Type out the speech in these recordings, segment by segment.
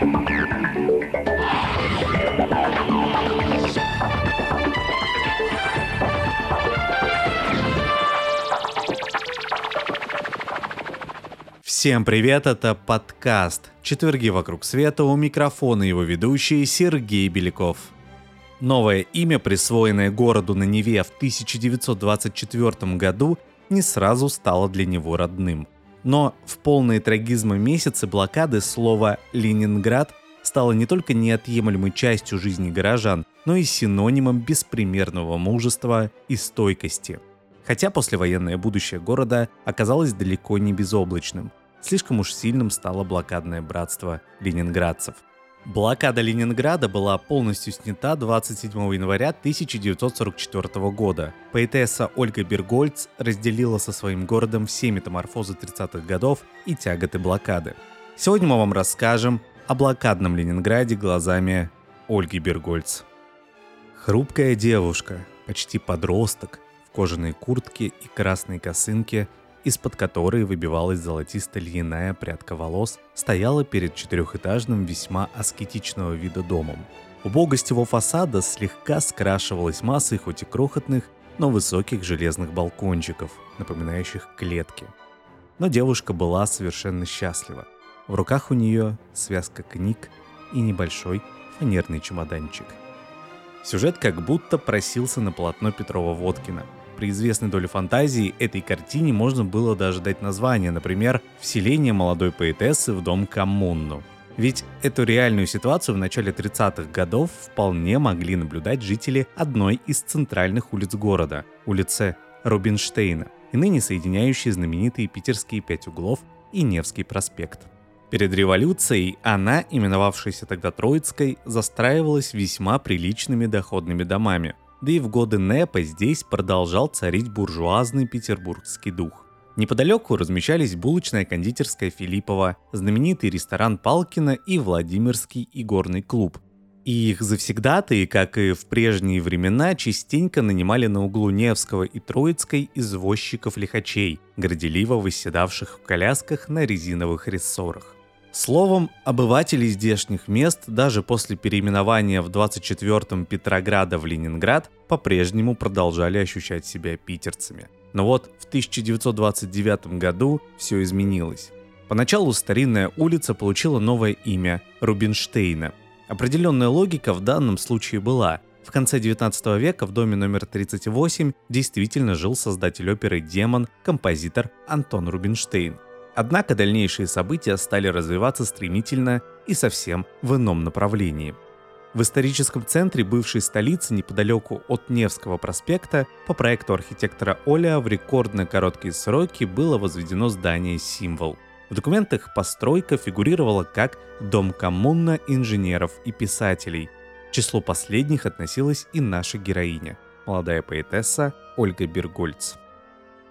Всем привет, это подкаст «Четверги вокруг света» у микрофона его ведущий Сергей Беляков. Новое имя, присвоенное городу на Неве в 1924 году, не сразу стало для него родным. Но в полные трагизма месяцы блокады слово «Ленинград» стало не только неотъемлемой частью жизни горожан, но и синонимом беспримерного мужества и стойкости. Хотя послевоенное будущее города оказалось далеко не безоблачным – Слишком уж сильным стало блокадное братство ленинградцев. Блокада Ленинграда была полностью снята 27 января 1944 года. Поэтесса Ольга Бергольц разделила со своим городом все метаморфозы 30-х годов и тяготы блокады. Сегодня мы вам расскажем о блокадном Ленинграде глазами Ольги Бергольц. Хрупкая девушка, почти подросток, в кожаной куртке и красной косынке – из-под которой выбивалась золотисто-льняная прядка волос, стояла перед четырехэтажным весьма аскетичного вида домом. Убогость его фасада слегка скрашивалась массой хоть и крохотных, но высоких железных балкончиков, напоминающих клетки. Но девушка была совершенно счастлива. В руках у нее связка книг и небольшой фанерный чемоданчик. Сюжет как будто просился на полотно Петрова-Водкина – при известной доле фантазии этой картине можно было даже дать название, например, «Вселение молодой поэтессы в дом коммуну». Ведь эту реальную ситуацию в начале 30-х годов вполне могли наблюдать жители одной из центральных улиц города, улицы Рубинштейна, и ныне соединяющие знаменитые питерские пять углов и Невский проспект. Перед революцией она, именовавшаяся тогда Троицкой, застраивалась весьма приличными доходными домами – да и в годы НЭПа здесь продолжал царить буржуазный петербургский дух. Неподалеку размещались булочная кондитерская Филиппова, знаменитый ресторан Палкина и Владимирский игорный клуб. И их завсегдатые, как и в прежние времена, частенько нанимали на углу Невского и Троицкой извозчиков-лихачей, горделиво восседавших в колясках на резиновых рессорах. Словом, обыватели здешних мест даже после переименования в 24-м Петрограда в Ленинград по-прежнему продолжали ощущать себя питерцами. Но вот в 1929 году все изменилось. Поначалу старинная улица получила новое имя – Рубинштейна. Определенная логика в данном случае была. В конце 19 века в доме номер 38 действительно жил создатель оперы «Демон», композитор Антон Рубинштейн – Однако дальнейшие события стали развиваться стремительно и совсем в ином направлении. В историческом центре бывшей столицы неподалеку от Невского проспекта по проекту архитектора Оля в рекордно короткие сроки было возведено здание «Символ». В документах постройка фигурировала как «Дом коммуна инженеров и писателей». К числу последних относилась и наша героиня, молодая поэтесса Ольга Бергольц.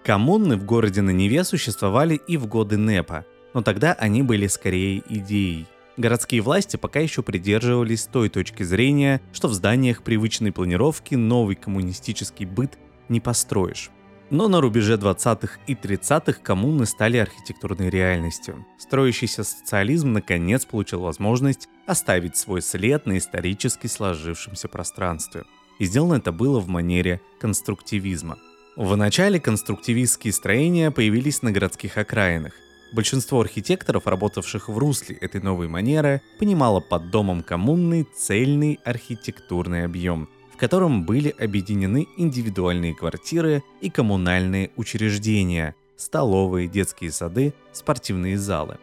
Коммуны в городе на Неве существовали и в годы НЭПа, но тогда они были скорее идеей. Городские власти пока еще придерживались той точки зрения, что в зданиях привычной планировки новый коммунистический быт не построишь. Но на рубеже 20-х и 30-х коммуны стали архитектурной реальностью. Строящийся социализм наконец получил возможность оставить свой след на исторически сложившемся пространстве. И сделано это было в манере конструктивизма – в начале конструктивистские строения появились на городских окраинах. Большинство архитекторов, работавших в русле этой новой манеры, понимало под домом коммунный цельный архитектурный объем, в котором были объединены индивидуальные квартиры и коммунальные учреждения, столовые, детские сады, спортивные залы.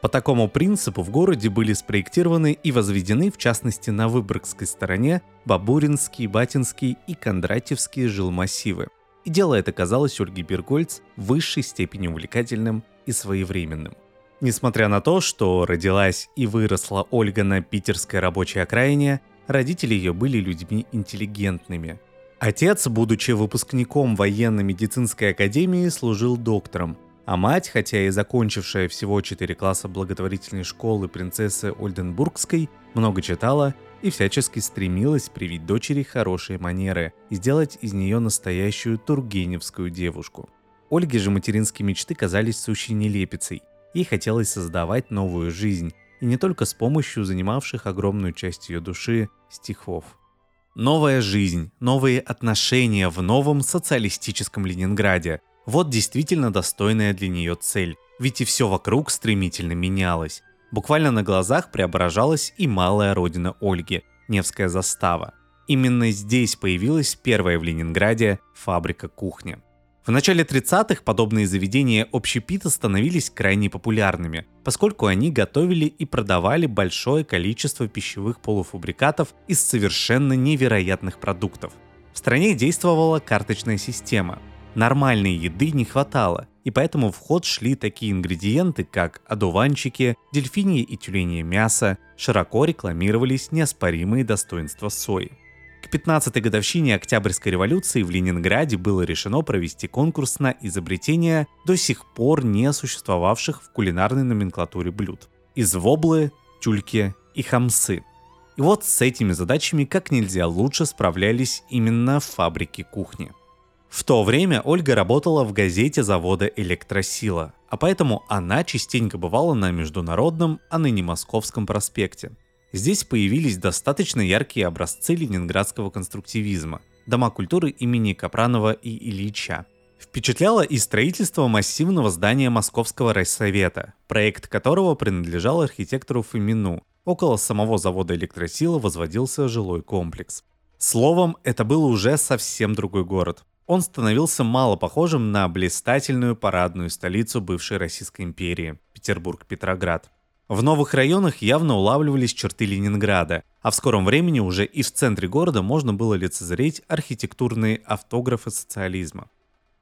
По такому принципу в городе были спроектированы и возведены, в частности на Выборгской стороне, Бабуринский, Батинский и Кондратьевские жилмассивы – и дело это казалось Ольге Бергольц в высшей степени увлекательным и своевременным. Несмотря на то, что родилась и выросла Ольга на питерской рабочей окраине, родители ее были людьми интеллигентными. Отец, будучи выпускником военно-медицинской академии, служил доктором, а мать, хотя и закончившая всего 4 класса благотворительной школы принцессы Ольденбургской, много читала и всячески стремилась привить дочери хорошие манеры и сделать из нее настоящую тургеневскую девушку. Ольге же материнские мечты казались сущей нелепицей. Ей хотелось создавать новую жизнь, и не только с помощью занимавших огромную часть ее души стихов. Новая жизнь, новые отношения в новом социалистическом Ленинграде. Вот действительно достойная для нее цель. Ведь и все вокруг стремительно менялось. Буквально на глазах преображалась и малая родина Ольги – Невская застава. Именно здесь появилась первая в Ленинграде фабрика кухни. В начале 30-х подобные заведения общепита становились крайне популярными, поскольку они готовили и продавали большое количество пищевых полуфабрикатов из совершенно невероятных продуктов. В стране действовала карточная система. Нормальной еды не хватало, и поэтому в ход шли такие ингредиенты, как одуванчики, дельфинье и тюленье мясо, широко рекламировались неоспоримые достоинства сои. К 15-й годовщине Октябрьской революции в Ленинграде было решено провести конкурс на изобретение до сих пор не существовавших в кулинарной номенклатуре блюд. Из воблы, тюльки и хамсы. И вот с этими задачами как нельзя лучше справлялись именно фабрики кухни. В то время Ольга работала в газете завода «Электросила», а поэтому она частенько бывала на Международном, а ныне Московском проспекте – Здесь появились достаточно яркие образцы ленинградского конструктивизма, дома культуры имени Капранова и Ильича. Впечатляло и строительство массивного здания Московского райсовета, проект которого принадлежал архитектору Фомину. Около самого завода электросила возводился жилой комплекс. Словом, это был уже совсем другой город. Он становился мало похожим на блистательную парадную столицу бывшей Российской империи – Петербург-Петроград. В новых районах явно улавливались черты Ленинграда, а в скором времени уже и в центре города можно было лицезреть архитектурные автографы социализма.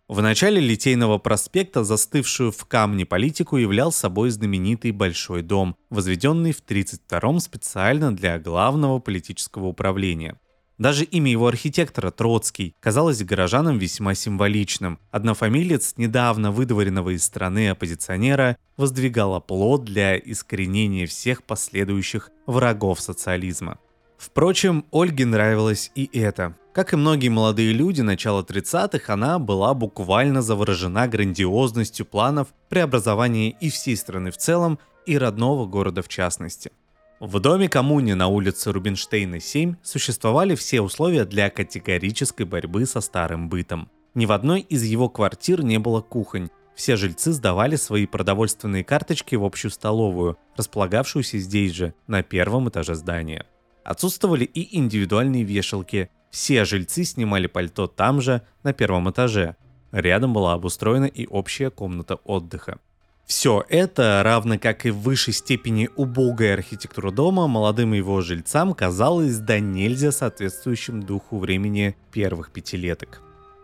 В начале Литейного проспекта застывшую в камне политику являл собой знаменитый Большой дом, возведенный в 1932-м специально для главного политического управления. Даже имя его архитектора, Троцкий, казалось горожанам весьма символичным. Однофамилец недавно выдворенного из страны оппозиционера воздвигал оплот для искоренения всех последующих врагов социализма. Впрочем, Ольге нравилось и это. Как и многие молодые люди начала 30-х, она была буквально заворожена грандиозностью планов преобразования и всей страны в целом, и родного города в частности – в доме коммуни на улице Рубинштейна 7 существовали все условия для категорической борьбы со старым бытом. Ни в одной из его квартир не было кухонь. Все жильцы сдавали свои продовольственные карточки в общую столовую, располагавшуюся здесь же, на первом этаже здания. Отсутствовали и индивидуальные вешалки. Все жильцы снимали пальто там же, на первом этаже. Рядом была обустроена и общая комната отдыха. Все это, равно как и в высшей степени убогая архитектура дома, молодым его жильцам казалось да нельзя соответствующим духу времени первых пятилеток.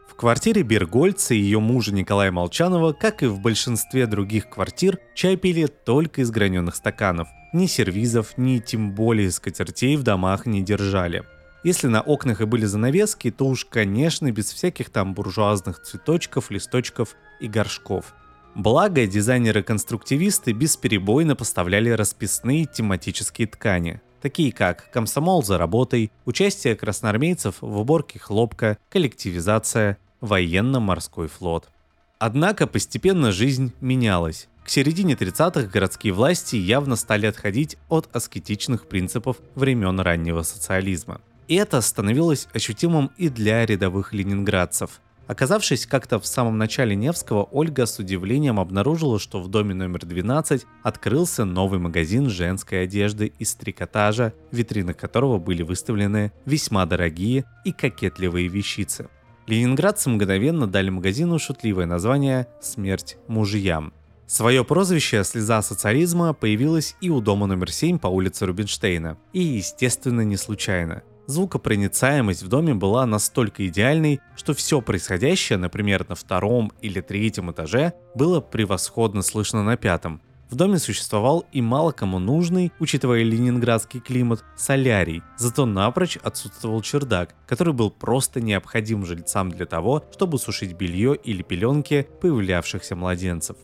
В квартире Бергольца и ее мужа Николая Молчанова, как и в большинстве других квартир, чай пили только из граненых стаканов. Ни сервизов, ни тем более скатертей в домах не держали. Если на окнах и были занавески, то уж, конечно, без всяких там буржуазных цветочков, листочков и горшков – Благо, дизайнеры-конструктивисты бесперебойно поставляли расписные тематические ткани, такие как комсомол за работой, участие красноармейцев в уборке хлопка, коллективизация, военно-морской флот. Однако постепенно жизнь менялась. К середине 30-х городские власти явно стали отходить от аскетичных принципов времен раннего социализма. И это становилось ощутимым и для рядовых ленинградцев – Оказавшись как-то в самом начале Невского, Ольга с удивлением обнаружила, что в доме номер 12 открылся новый магазин женской одежды из трикотажа, в витринах которого были выставлены весьма дорогие и кокетливые вещицы. Ленинградцы мгновенно дали магазину шутливое название «Смерть мужьям». Свое прозвище «Слеза социализма» появилось и у дома номер 7 по улице Рубинштейна. И, естественно, не случайно. Звукопроницаемость в доме была настолько идеальной, что все происходящее, например, на втором или третьем этаже, было превосходно слышно на пятом. В доме существовал и мало кому нужный, учитывая ленинградский климат, солярий, зато напрочь отсутствовал чердак, который был просто необходим жильцам для того, чтобы сушить белье или пеленки появлявшихся младенцев.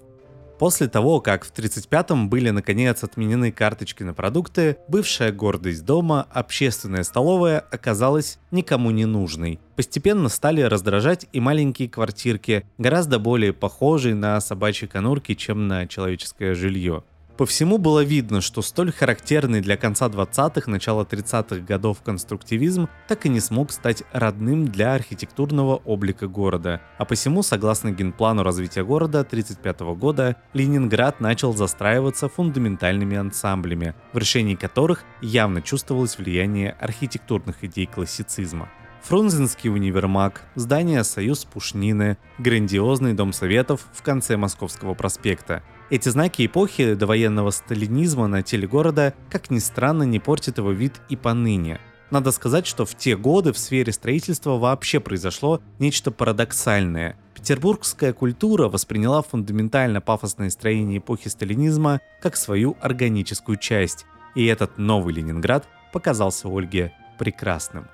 После того, как в 1935-м были наконец отменены карточки на продукты, бывшая гордость дома, общественная столовая, оказалась никому не нужной. Постепенно стали раздражать и маленькие квартирки, гораздо более похожие на собачьи конурки, чем на человеческое жилье. По всему было видно, что столь характерный для конца 20-х, начала 30-х годов конструктивизм так и не смог стать родным для архитектурного облика города. А посему, согласно генплану развития города 1935 года, Ленинград начал застраиваться фундаментальными ансамблями, в решении которых явно чувствовалось влияние архитектурных идей классицизма. Фрунзенский универмаг, здание «Союз Пушнины», грандиозный дом советов в конце Московского проспекта. Эти знаки эпохи довоенного сталинизма на теле города, как ни странно, не портят его вид и поныне. Надо сказать, что в те годы в сфере строительства вообще произошло нечто парадоксальное. Петербургская культура восприняла фундаментально пафосное строение эпохи сталинизма как свою органическую часть, и этот новый Ленинград показался Ольге прекрасным.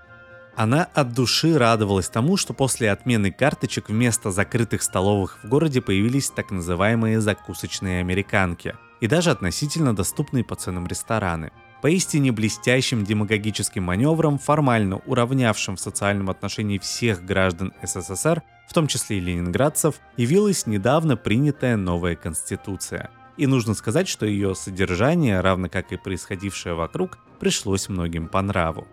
Она от души радовалась тому, что после отмены карточек вместо закрытых столовых в городе появились так называемые закусочные американки и даже относительно доступные по ценам рестораны. Поистине блестящим демагогическим маневром, формально уравнявшим в социальном отношении всех граждан СССР, в том числе и ленинградцев, явилась недавно принятая новая конституция. И нужно сказать, что ее содержание, равно как и происходившее вокруг, пришлось многим по нраву.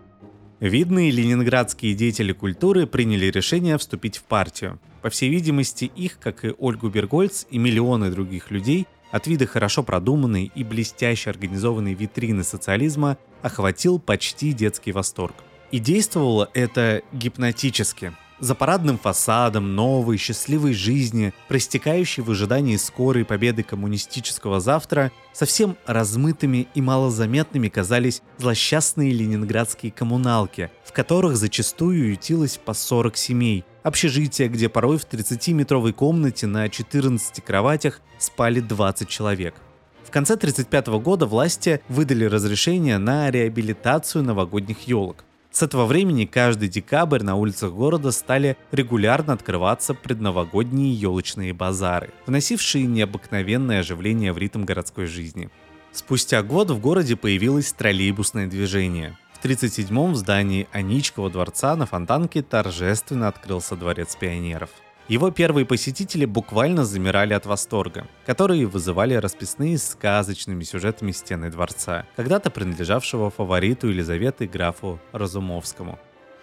Видные ленинградские деятели культуры приняли решение вступить в партию. По всей видимости, их, как и Ольгу Бергольц и миллионы других людей, от вида хорошо продуманной и блестяще организованной витрины социализма охватил почти детский восторг. И действовало это гипнотически. За парадным фасадом новой, счастливой жизни, проистекающей в ожидании скорой победы коммунистического завтра, совсем размытыми и малозаметными казались злосчастные ленинградские коммуналки, в которых зачастую ютилось по 40 семей, общежития, где порой в 30-метровой комнате на 14 кроватях спали 20 человек. В конце 1935 года власти выдали разрешение на реабилитацию новогодних елок. С этого времени каждый декабрь на улицах города стали регулярно открываться предновогодние елочные базары, вносившие необыкновенное оживление в ритм городской жизни. Спустя год в городе появилось троллейбусное движение. В 1937-м в здании Аничкова дворца на Фонтанке торжественно открылся дворец пионеров – его первые посетители буквально замирали от восторга, которые вызывали расписные сказочными сюжетами стены дворца, когда-то принадлежавшего фавориту Елизаветы графу Разумовскому.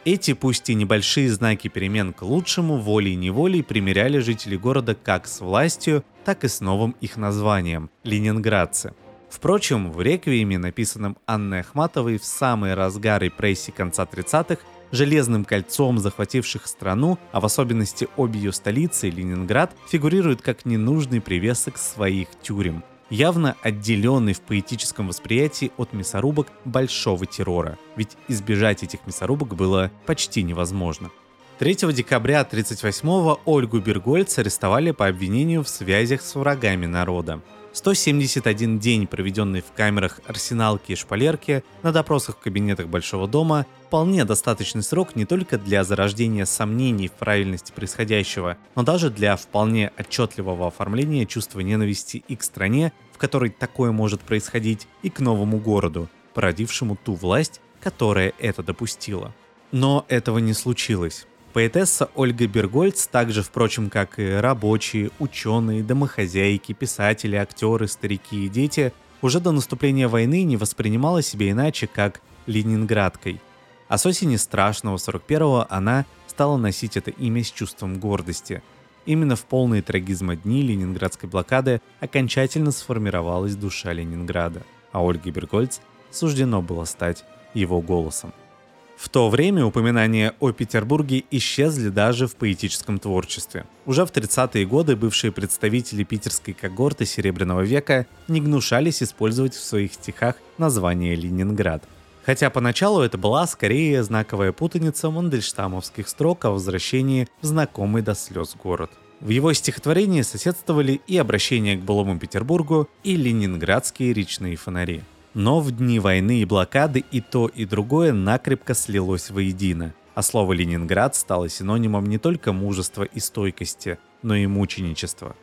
Эти, пусть и небольшие знаки перемен к лучшему, волей-неволей примеряли жители города как с властью, так и с новым их названием – ленинградцы. Впрочем, в реквиеме, написанном Анной Ахматовой в самый разгар репрессий конца 30-х, железным кольцом захвативших страну, а в особенности обе ее столицы, Ленинград, фигурирует как ненужный привесок своих тюрем, явно отделенный в поэтическом восприятии от мясорубок большого террора, ведь избежать этих мясорубок было почти невозможно. 3 декабря 1938-го Ольгу Бергольц арестовали по обвинению в связях с врагами народа. 171 день, проведенный в камерах Арсеналки и Шпалерки, на допросах в кабинетах Большого дома, вполне достаточный срок не только для зарождения сомнений в правильности происходящего, но даже для вполне отчетливого оформления чувства ненависти и к стране, в которой такое может происходить, и к новому городу, породившему ту власть, которая это допустила. Но этого не случилось. Поэтесса Ольга Бергольц, также, впрочем, как и рабочие, ученые, домохозяйки, писатели, актеры, старики и дети, уже до наступления войны не воспринимала себя иначе, как ленинградкой. А с осени страшного 41-го она стала носить это имя с чувством гордости. Именно в полные трагизма дни ленинградской блокады окончательно сформировалась душа Ленинграда, а Ольге Бергольц суждено было стать его голосом. В то время упоминания о Петербурге исчезли даже в поэтическом творчестве. Уже в 30-е годы бывшие представители питерской когорты Серебряного века не гнушались использовать в своих стихах название Ленинград. Хотя поначалу это была скорее знаковая путаница мандельштамовских строк о возвращении в знакомый до слез город. В его стихотворении соседствовали и обращения к былому Петербургу, и ленинградские речные фонари. Но в дни войны и блокады и то, и другое накрепко слилось воедино, а слово «Ленинград» стало синонимом не только мужества и стойкости, но и мученичества.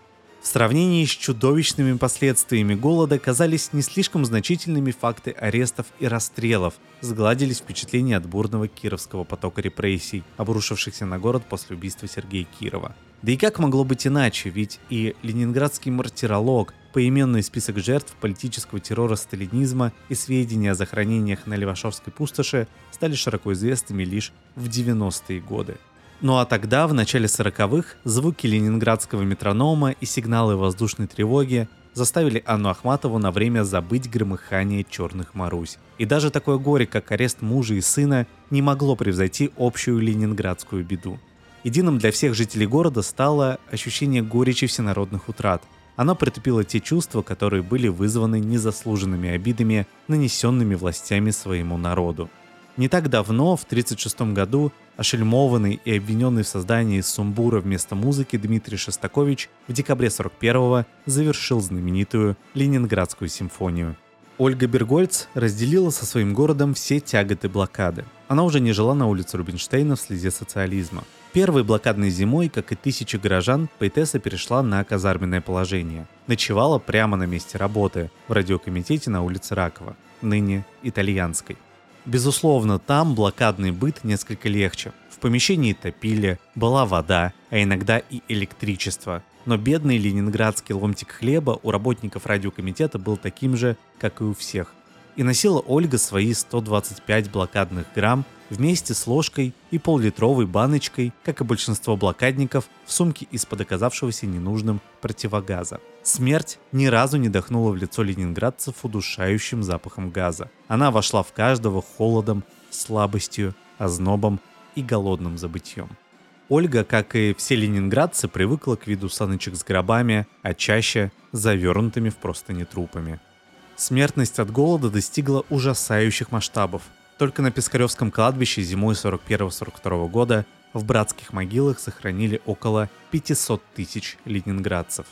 В сравнении с чудовищными последствиями голода казались не слишком значительными факты арестов и расстрелов, сгладились впечатления от бурного кировского потока репрессий, обрушившихся на город после убийства Сергея Кирова. Да и как могло быть иначе, ведь и ленинградский мартиролог, поименный список жертв политического террора сталинизма и сведения о захоронениях на Левашовской пустоши стали широко известными лишь в 90-е годы. Ну а тогда, в начале 40-х, звуки ленинградского метронома и сигналы воздушной тревоги заставили Анну Ахматову на время забыть громыхание черных Марусь. И даже такое горе, как арест мужа и сына, не могло превзойти общую ленинградскую беду. Единым для всех жителей города стало ощущение горечи всенародных утрат. Оно притупило те чувства, которые были вызваны незаслуженными обидами, нанесенными властями своему народу. Не так давно, в 1936 году, ошельмованный и обвиненный в создании сумбура вместо музыки Дмитрий Шостакович в декабре 41-го завершил знаменитую Ленинградскую симфонию. Ольга Бергольц разделила со своим городом все тяготы блокады. Она уже не жила на улице Рубинштейна в следе социализма. Первой блокадной зимой, как и тысячи горожан, поэтесса перешла на казарменное положение. Ночевала прямо на месте работы, в радиокомитете на улице Ракова, ныне итальянской. Безусловно, там блокадный быт несколько легче. В помещении топили, была вода, а иногда и электричество. Но бедный ленинградский ломтик хлеба у работников радиокомитета был таким же, как и у всех. И носила Ольга свои 125 блокадных грамм вместе с ложкой и поллитровой баночкой, как и большинство блокадников, в сумке из-под оказавшегося ненужным противогаза. Смерть ни разу не дохнула в лицо ленинградцев удушающим запахом газа. Она вошла в каждого холодом, слабостью, ознобом и голодным забытьем. Ольга, как и все ленинградцы, привыкла к виду саночек с гробами, а чаще завернутыми в простыни трупами. Смертность от голода достигла ужасающих масштабов. Только на Пискаревском кладбище зимой 41-42 года в братских могилах сохранили около 500 тысяч ленинградцев.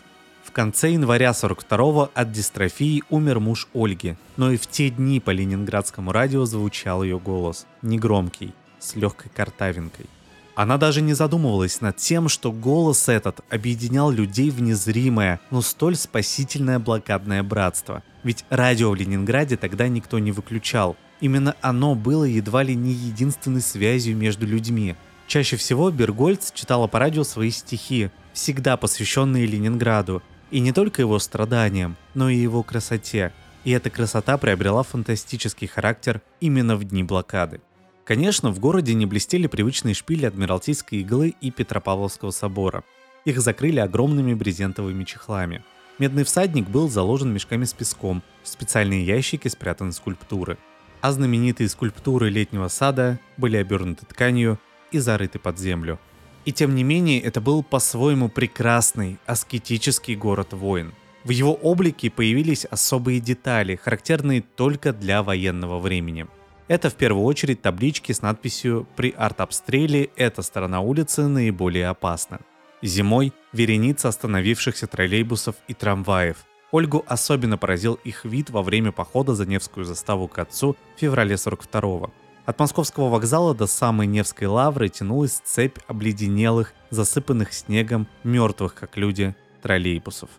В конце января 42-го от дистрофии умер муж Ольги, но и в те дни по ленинградскому радио звучал ее голос, негромкий, с легкой картавинкой. Она даже не задумывалась над тем, что голос этот объединял людей в незримое, но столь спасительное блокадное братство. Ведь радио в Ленинграде тогда никто не выключал, Именно оно было едва ли не единственной связью между людьми. Чаще всего Бергольц читала по радио свои стихи, всегда посвященные Ленинграду, и не только его страданиям, но и его красоте. И эта красота приобрела фантастический характер именно в дни блокады. Конечно, в городе не блестели привычные шпили Адмиралтейской иглы и Петропавловского собора. Их закрыли огромными брезентовыми чехлами. Медный всадник был заложен мешками с песком, в специальные ящики спрятаны скульптуры – а знаменитые скульптуры летнего сада были обернуты тканью и зарыты под землю. И тем не менее, это был по-своему прекрасный, аскетический город-воин. В его облике появились особые детали, характерные только для военного времени. Это в первую очередь таблички с надписью «При артобстреле эта сторона улицы наиболее опасна». Зимой вереница остановившихся троллейбусов и трамваев – Ольгу особенно поразил их вид во время похода за Невскую заставу к отцу в феврале 42-го. От московского вокзала до самой Невской лавры тянулась цепь обледенелых, засыпанных снегом, мертвых, как люди, троллейбусов.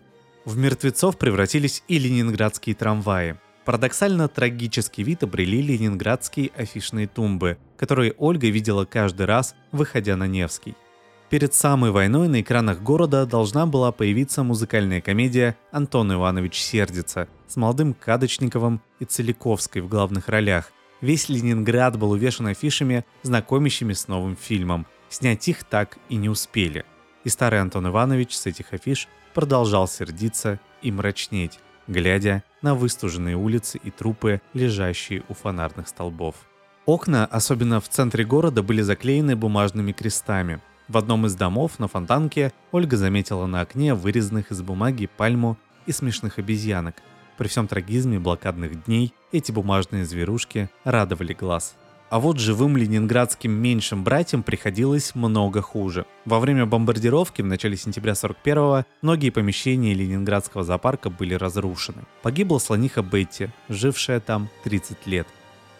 В мертвецов превратились и ленинградские трамваи. Парадоксально трагический вид обрели ленинградские афишные тумбы, которые Ольга видела каждый раз, выходя на Невский. Перед самой войной на экранах города должна была появиться музыкальная комедия «Антон Иванович сердится» с молодым Кадочниковым и Целиковской в главных ролях. Весь Ленинград был увешан афишами, знакомящими с новым фильмом. Снять их так и не успели. И старый Антон Иванович с этих афиш продолжал сердиться и мрачнеть, глядя на выстуженные улицы и трупы, лежащие у фонарных столбов. Окна, особенно в центре города, были заклеены бумажными крестами – в одном из домов на фонтанке Ольга заметила на окне вырезанных из бумаги пальму и смешных обезьянок. При всем трагизме блокадных дней эти бумажные зверушки радовали глаз. А вот живым ленинградским меньшим братьям приходилось много хуже. Во время бомбардировки в начале сентября 41-го многие помещения ленинградского зоопарка были разрушены. Погибла слониха Бетти, жившая там 30 лет.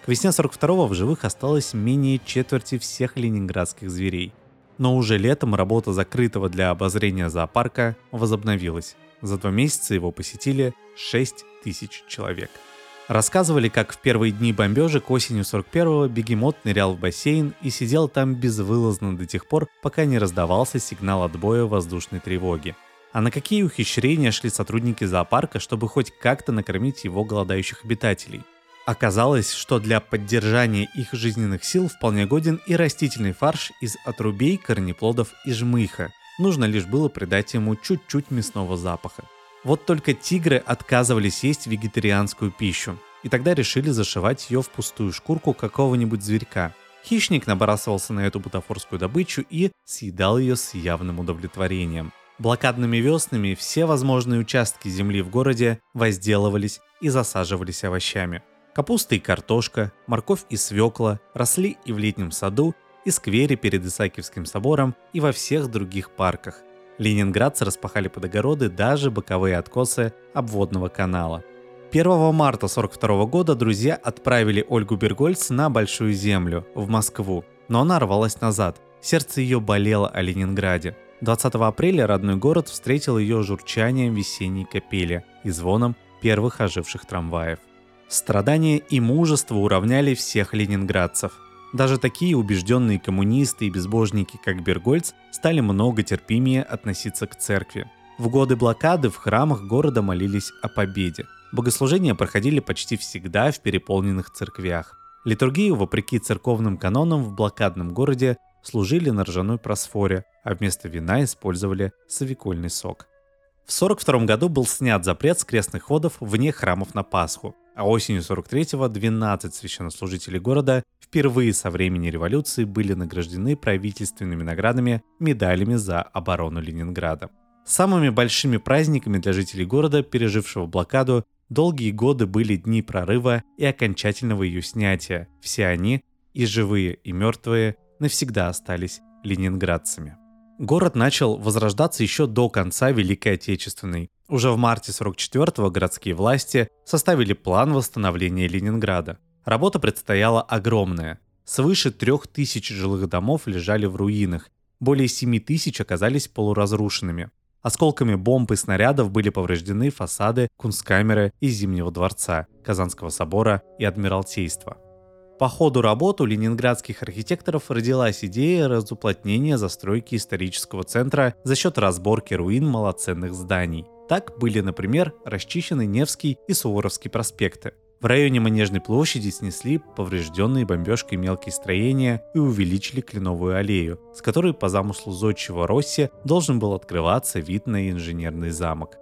К весне 42-го в живых осталось менее четверти всех ленинградских зверей – но уже летом работа закрытого для обозрения зоопарка возобновилась. За два месяца его посетили 6 тысяч человек. Рассказывали, как в первые дни бомбежек осенью 41-го бегемот нырял в бассейн и сидел там безвылазно до тех пор, пока не раздавался сигнал отбоя воздушной тревоги. А на какие ухищрения шли сотрудники зоопарка, чтобы хоть как-то накормить его голодающих обитателей? Оказалось, что для поддержания их жизненных сил вполне годен и растительный фарш из отрубей, корнеплодов и жмыха. Нужно лишь было придать ему чуть-чуть мясного запаха. Вот только тигры отказывались есть вегетарианскую пищу, и тогда решили зашивать ее в пустую шкурку какого-нибудь зверька. Хищник набрасывался на эту бутафорскую добычу и съедал ее с явным удовлетворением. Блокадными веснами все возможные участки земли в городе возделывались и засаживались овощами. Капуста и картошка, морковь и свекла росли и в летнем саду, и сквере перед Исаакиевским собором, и во всех других парках. Ленинградцы распахали под огороды даже боковые откосы обводного канала. 1 марта 1942 года друзья отправили Ольгу Бергольц на Большую Землю, в Москву, но она рвалась назад. Сердце ее болело о Ленинграде. 20 апреля родной город встретил ее журчанием весенней капели и звоном первых оживших трамваев. Страдания и мужество уравняли всех ленинградцев. Даже такие убежденные коммунисты и безбожники, как Бергольц, стали много терпимее относиться к церкви. В годы блокады в храмах города молились о победе. Богослужения проходили почти всегда в переполненных церквях. Литургию, вопреки церковным канонам, в блокадном городе служили на ржаной просфоре, а вместо вина использовали совикольный сок. В 1942 году был снят запрет с крестных ходов вне храмов на Пасху, а осенью 43-го 12 священнослужителей города впервые со времени революции были награждены правительственными наградами, медалями за оборону Ленинграда. Самыми большими праздниками для жителей города, пережившего блокаду, долгие годы были дни прорыва и окончательного ее снятия. Все они, и живые, и мертвые, навсегда остались ленинградцами. Город начал возрождаться еще до конца Великой Отечественной. Уже в марте 44-го городские власти составили план восстановления Ленинграда. Работа предстояла огромная. Свыше трех тысяч жилых домов лежали в руинах, более семи тысяч оказались полуразрушенными. Осколками бомб и снарядов были повреждены фасады Кунсткамеры и Зимнего дворца, Казанского собора и Адмиралтейства. По ходу работ у ленинградских архитекторов родилась идея разуплотнения застройки исторического центра за счет разборки руин малоценных зданий. Так были, например, расчищены Невский и Суворовский проспекты. В районе Манежной площади снесли поврежденные бомбежкой мелкие строения и увеличили Кленовую аллею, с которой по замыслу зодчего Росси должен был открываться вид на инженерный замок.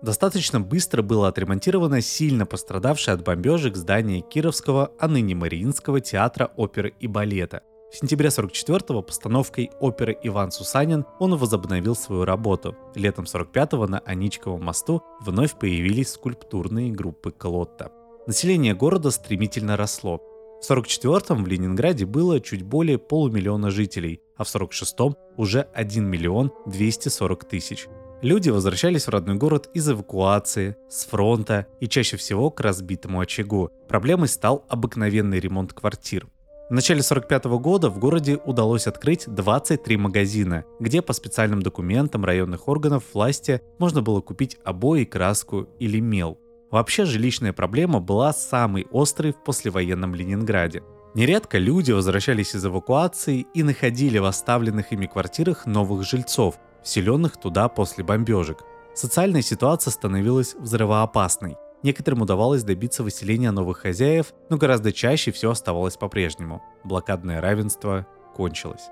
Достаточно быстро было отремонтировано сильно пострадавшее от бомбежек здание Кировского, а ныне Мариинского театра оперы и балета. В сентябре 44-го постановкой оперы «Иван Сусанин» он возобновил свою работу. Летом 45-го на Аничковом мосту вновь появились скульптурные группы Клотта. Население города стремительно росло. В 44-м в Ленинграде было чуть более полумиллиона жителей, а в 46-м уже 1 миллион 240 тысяч. Люди возвращались в родной город из эвакуации, с фронта и чаще всего к разбитому очагу. Проблемой стал обыкновенный ремонт квартир. В начале 45 года в городе удалось открыть 23 магазина, где по специальным документам районных органов власти можно было купить обои, краску или мел. Вообще жилищная проблема была самой острой в послевоенном Ленинграде. Нередко люди возвращались из эвакуации и находили в оставленных ими квартирах новых жильцов, вселенных туда после бомбежек. Социальная ситуация становилась взрывоопасной. Некоторым удавалось добиться выселения новых хозяев, но гораздо чаще все оставалось по-прежнему. Блокадное равенство кончилось.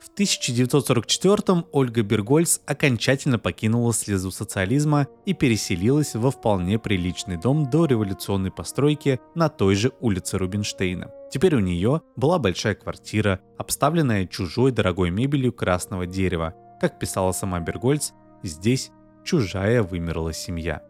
В 1944-м Ольга Бергольц окончательно покинула слезу социализма и переселилась во вполне приличный дом до революционной постройки на той же улице Рубинштейна. Теперь у нее была большая квартира, обставленная чужой дорогой мебелью красного дерева, как писала сама Бергольц, здесь чужая вымерла семья.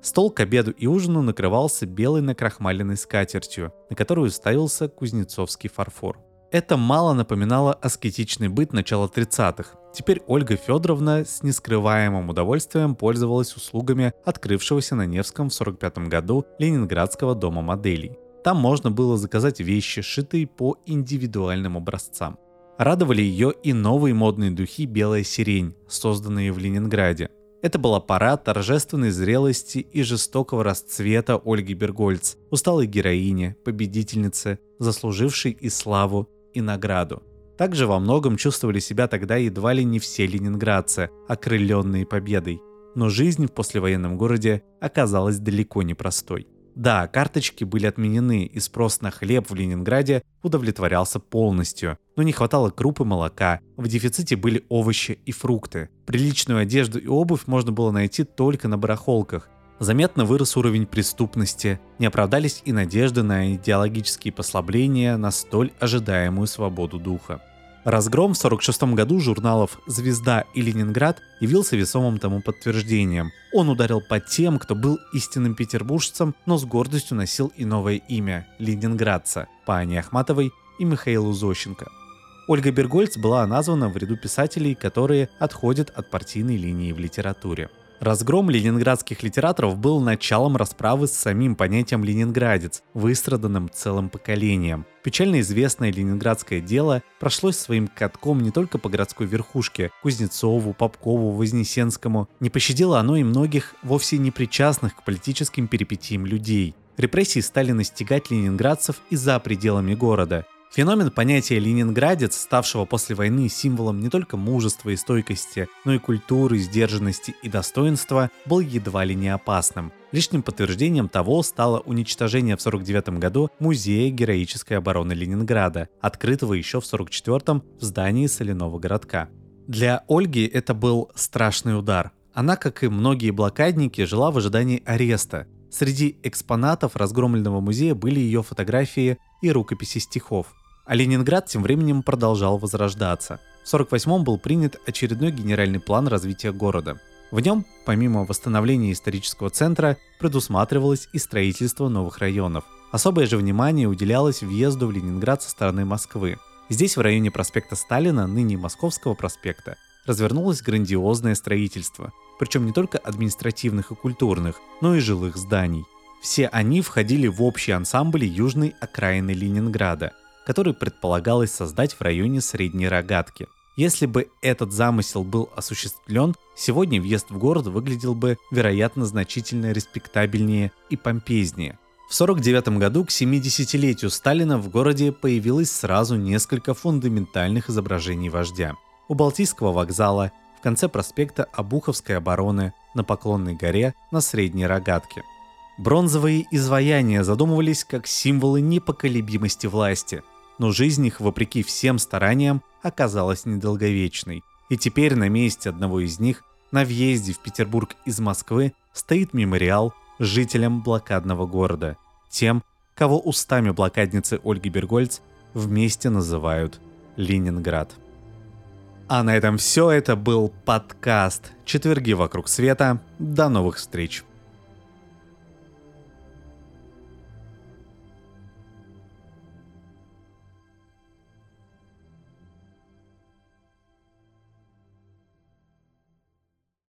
Стол к обеду и ужину накрывался белой накрахмаленной скатертью, на которую ставился кузнецовский фарфор. Это мало напоминало аскетичный быт начала 30-х. Теперь Ольга Федоровна с нескрываемым удовольствием пользовалась услугами открывшегося на Невском в 45 году Ленинградского дома моделей. Там можно было заказать вещи, шитые по индивидуальным образцам. Радовали ее и новые модные духи «Белая сирень», созданные в Ленинграде. Это была пора торжественной зрелости и жестокого расцвета Ольги Бергольц, усталой героини, победительницы, заслужившей и славу, и награду. Также во многом чувствовали себя тогда едва ли не все ленинградцы, окрыленные победой. Но жизнь в послевоенном городе оказалась далеко не простой. Да, карточки были отменены, и спрос на хлеб в Ленинграде удовлетворялся полностью, но не хватало крупы молока, в дефиците были овощи и фрукты. Приличную одежду и обувь можно было найти только на барахолках. Заметно вырос уровень преступности, не оправдались и надежды на идеологические послабления, на столь ожидаемую свободу духа. Разгром в 1946 году журналов «Звезда» и «Ленинград» явился весомым тому подтверждением. Он ударил по тем, кто был истинным петербуржцем, но с гордостью носил и новое имя – ленинградца, по Ане Ахматовой и Михаилу Зощенко. Ольга Бергольц была названа в ряду писателей, которые отходят от партийной линии в литературе. Разгром ленинградских литераторов был началом расправы с самим понятием «ленинградец», выстраданным целым поколением. Печально известное ленинградское дело прошлось своим катком не только по городской верхушке – Кузнецову, Попкову, Вознесенскому. Не пощадило оно и многих вовсе не причастных к политическим перипетиям людей. Репрессии стали настигать ленинградцев и за пределами города. Феномен понятия «ленинградец», ставшего после войны символом не только мужества и стойкости, но и культуры, сдержанности и достоинства, был едва ли не опасным. Лишним подтверждением того стало уничтожение в 1949 году Музея героической обороны Ленинграда, открытого еще в 1944 в здании соляного городка. Для Ольги это был страшный удар. Она, как и многие блокадники, жила в ожидании ареста. Среди экспонатов разгромленного музея были ее фотографии и рукописи стихов. А Ленинград тем временем продолжал возрождаться. В 1948 был принят очередной генеральный план развития города. В нем, помимо восстановления исторического центра, предусматривалось и строительство новых районов. Особое же внимание уделялось въезду в Ленинград со стороны Москвы. Здесь, в районе проспекта Сталина, ныне Московского проспекта, развернулось грандиозное строительство, причем не только административных и культурных, но и жилых зданий. Все они входили в общий ансамбль южной окраины Ленинграда – который предполагалось создать в районе Средней Рогатки. Если бы этот замысел был осуществлен, сегодня въезд в город выглядел бы, вероятно, значительно респектабельнее и помпезнее. В 1949 году к 70-летию Сталина в городе появилось сразу несколько фундаментальных изображений вождя. У Балтийского вокзала, в конце проспекта Обуховской обороны, на Поклонной горе, на Средней Рогатке. Бронзовые изваяния задумывались как символы непоколебимости власти – но жизнь их, вопреки всем стараниям, оказалась недолговечной. И теперь на месте одного из них, на въезде в Петербург из Москвы, стоит мемориал жителям блокадного города, тем, кого устами блокадницы Ольги Бергольц вместе называют Ленинград. А на этом все. Это был подкаст «Четверги вокруг света». До новых встреч!